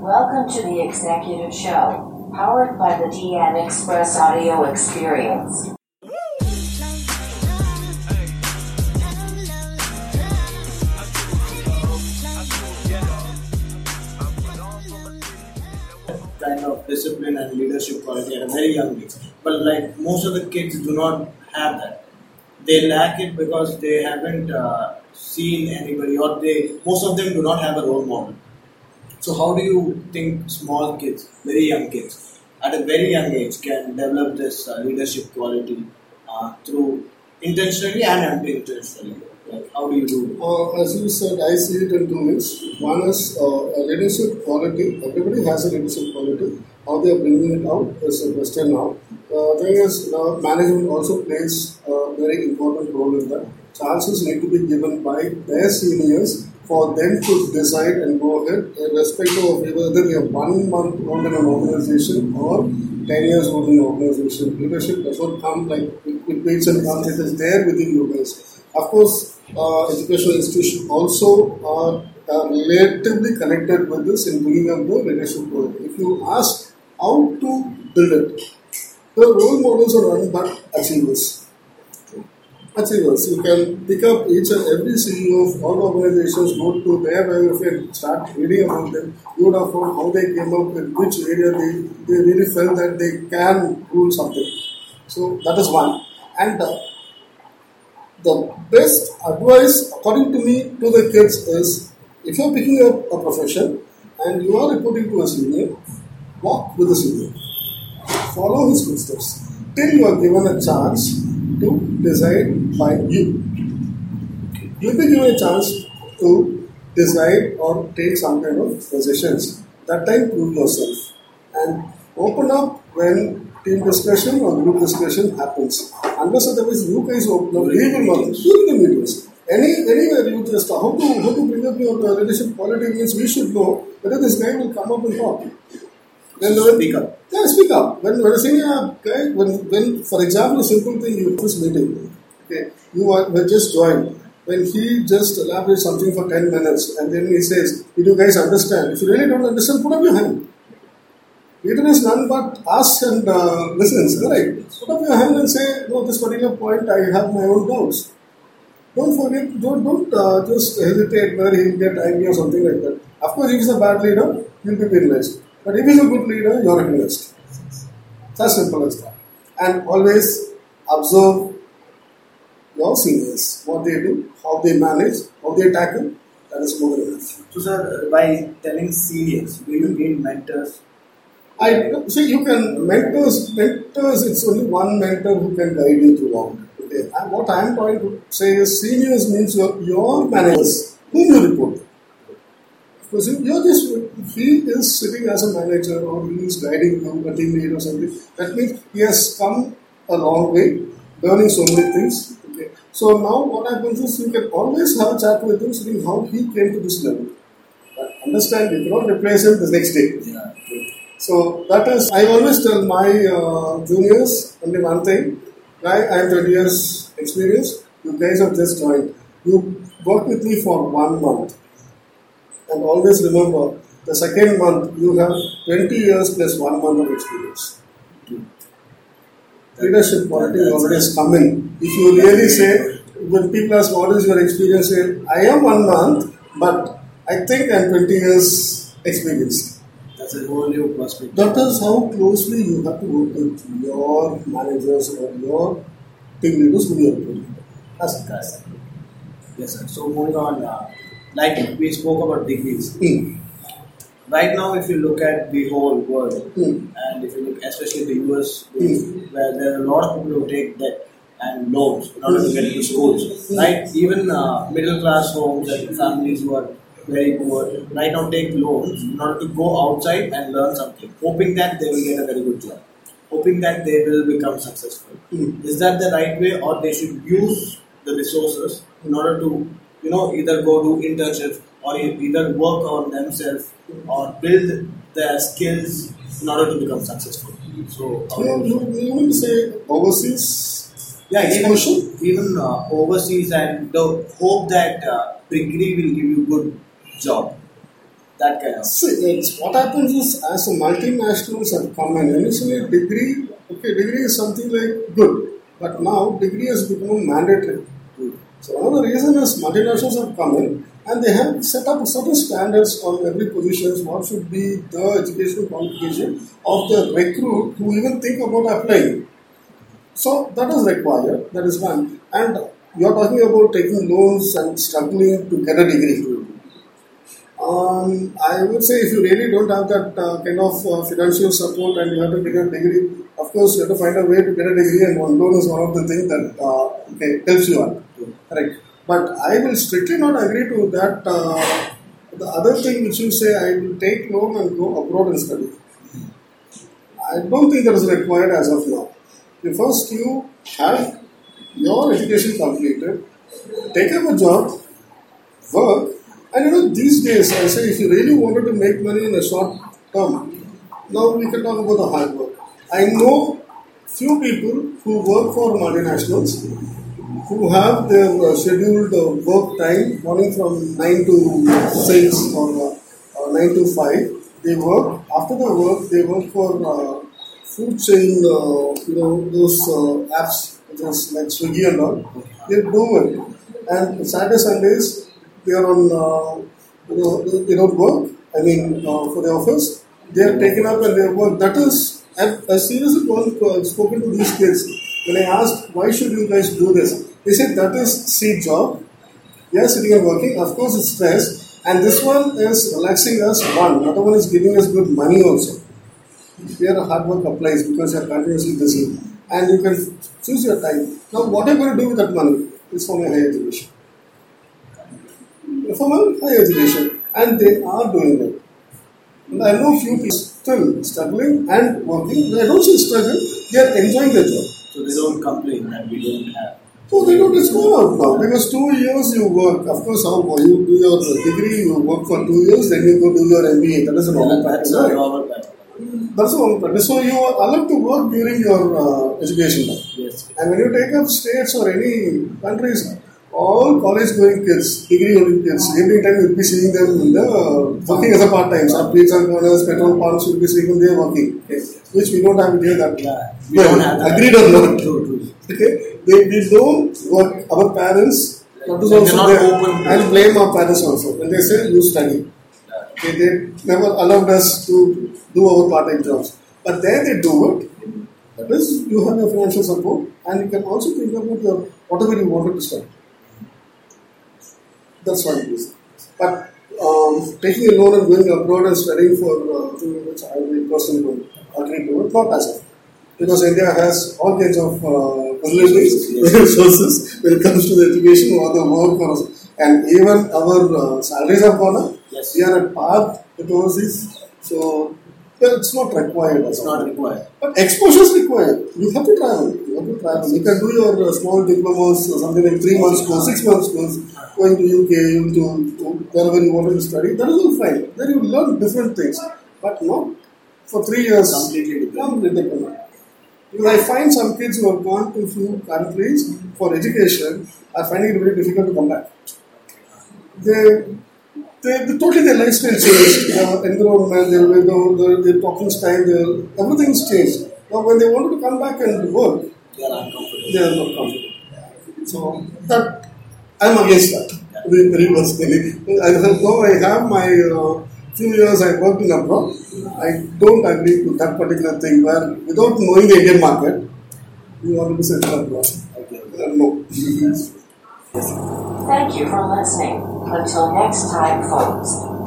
Welcome to the Executive Show, powered by the DN Express Audio Experience. kind of discipline and leadership quality at a very young age. But like most of the kids do not have that. They lack it because they haven't uh, seen anybody, or they most of them do not have a role model. So how do you think small kids, very young kids, at a very young age, can develop this uh, leadership quality uh, through intentionally and unintentionally? Like how do you do? Uh, as you said, I see it in two ways. One is uh, a leadership quality. Everybody has a leadership quality. How they are bringing it out is a question now. Uh, thing is, uh, management also plays a very important role in that. Chances need to be given by their seniors for them to decide and go ahead, irrespective of whether are one month old in an organization or 10 years old in an organization. Leadership does not come like it, waits and comes, it is there within you guys. Of course, uh, educational institutions also are, relatively connected with this in bringing up the leadership quality. If you ask how to build it, the role models are run by achievers. Achievers. You can pick up each and every CEO of all organizations, go to their biography and start reading about them. You would have found how they came up and which area they, they really felt that they can do something. So that is one. And uh, the best advice, according to me, to the kids is if you're picking up a profession and you are reporting to a senior, walk with the senior. Follow his footsteps till you are given a chance to decide by you. You'll be given a chance to decide or take some kind of positions. That time, prove yourself and open up when team discussion or group discussion happens. Unless otherwise, you guys open up, leave him alone during the meetings. Any anywhere you just how to how to bring up your leadership quality means we should know whether this guy will come up and talk. Then when, Speak up. yeah, speak up. When, when a senior guy, when, when, for example, a simple thing, you this meeting, okay, you are were just joined. When he just elaborates something for 10 minutes and then he says, Did you guys understand? If you really don't understand, put up your hand. Leader is none but asks and uh, listens, right? Put up your hand and say, No, this particular point I have my own doubts. Don't forget, don't, don't uh, just hesitate whether he'll get angry or something like that. Of course, if he's a bad leader, he'll be penalized. But if he's a good leader, you're recognized. It's as simple as that. And always observe your seniors, what they do, how they manage, how they tackle. That is more than enough. So, sir, by telling seniors, do you need mentors? I see you can mentors. Mentors, it's only one mentor who can guide you throughout. Okay. And what I am trying to say is, seniors means your your managers whom you report. Because if you're just if he is sitting as a manager or he is guiding you, a team lead or something. That means he has come a long way, learning so many things. Okay. So now what happens is you can always have a chat with him, seeing how he came to this level. But understand, you cannot replace him the next day. Yeah. So that is, I always tell my uh, juniors only one thing. Guy, I have 20 years experience. You guys have just joined. You work with me for one month. And always remember, the second month you have 20 years plus one month of experience. Leadership quality always come in. If you really say, when people ask what is your experience, say, I am one month, but I think I'm 20 years experience. That's a whole new perspective. That is how closely you have to work with your managers or your team leaders who you are. That's. Yes, sir. So moving on, uh, like we spoke about degrees. Hmm. Right now, if you look at the whole world, Hmm. and if you look especially the US, where there are a lot of people who take debt and loans in order to get into schools, right? Even uh, middle class homes and families who are very poor right now take loans in order to go outside and learn something, hoping that they will get a very good job, hoping that they will become successful. Hmm. Is that the right way, or they should use the resources in order to, you know, either go do internships or either work on themselves or build their skills in order to become successful. So, So you, you mean to say overseas yeah, even, even uh, overseas and the hope that uh, degree will give you good job. that kind of. See, what happens is as the multinationals have come in, initially degree, okay, degree is something like good, but now degree has become mandatory. So one of the reasons is multinationals have come in and they have set up certain standards on every position, what should be the educational qualification of the recruit who even think about applying. So that is required, that is one. And you are talking about taking loans and struggling to get a degree. Um, I would say if you really don't have that uh, kind of uh, financial support and you have to get a degree, of course you have to find a way to get a degree, and one loan is one of the things that uh, okay, helps you out. Correct. But I will strictly not agree to that. Uh, the other thing which you say, I will take loan and go abroad and study. I don't think that is required as of now. The first you have your education completed, take up a job, work, and you know, these days, I say if you really wanted to make money in a short term, now we can talk about the hard work. I know few people who work for multinationals who have their uh, scheduled uh, work time morning from 9 to 6 or uh, 9 to 5. They work, after the work, they work for uh, food chain, uh, you know, those uh, apps, just like Swiggy and all. They do it. And Saturday, Sundays, they are on, uh, you know, they don't work. I mean, uh, for the office, they are taken up and they work. That is, I've, I've seriously spoken to these kids. When I asked, why should you guys do this? They said, that is seat job. Yes, We are working. Of course, it's stress. And this one is relaxing us, one. Another one is giving us good money also. Here, hard work applies because you are continuously busy. And you can choose your time. Now, what you going to do with that money? It's for my higher education For my higher education, and they are doing it. And I know few people still struggling and working. I don't say struggle; they are enjoying their job. So they don't complain that we don't have. So they don't just go out now because two years you work. Of course, how you do your degree, you work for two years, then you go do your MBA. That is a normal That's pattern. right? normal pattern. That's a normal pattern. So you are allowed to work during your uh, education. Yes. And when you take up states or any countries, all college going kids, degree holding kids, every time you'll be seeing them in the uh, working as a part time. Some pizza uh, corners, petrol pumps, you'll be seeing them there working. Okay. Which we don't have here that Yeah. We Well, don't have that. agreed or not. True, true. Okay. They, we don't work our parents that is also not there. I'll blame our parents also. When they say you study. Okay, they never allowed us to do our part-time jobs. But there they do it. That is, you have your financial support and you can also think about your whatever you wanted to study. That's one reason. But um, taking a loan and going abroad and studying for uh, two years, I will personally agree to it, not as. Because India has all kinds of uh, facilities, resources when it comes to the education or the work, or, and even our uh, salaries have gone up. Yes. We are at par with overseas, so well, it's not required. It's not required. But exposure is required. You have to travel. You have to travel. You can do your uh, small diplomas, or something like three months course, six months course, going to UK, into to wherever you wanted to study. That is all fine. Then you learn different things, but not for three years. Completely different. Completely different. Because I find some kids who have gone to few countries for education are finding it very difficult to come back. They they, they totally their lifestyle changed. The environment, their, their, their talking style, their, everything's changed. Now, when they wanted to come back and work, They are uncomfortable. they are not comfortable. So that I'm against that. Very, very personally. I have though I have my uh, few years I worked in abroad. I don't agree to that particular thing where without knowing the Indian market, you want to be sent abroad. Okay. Uh, no. Thank you for listening. Until next time, folks.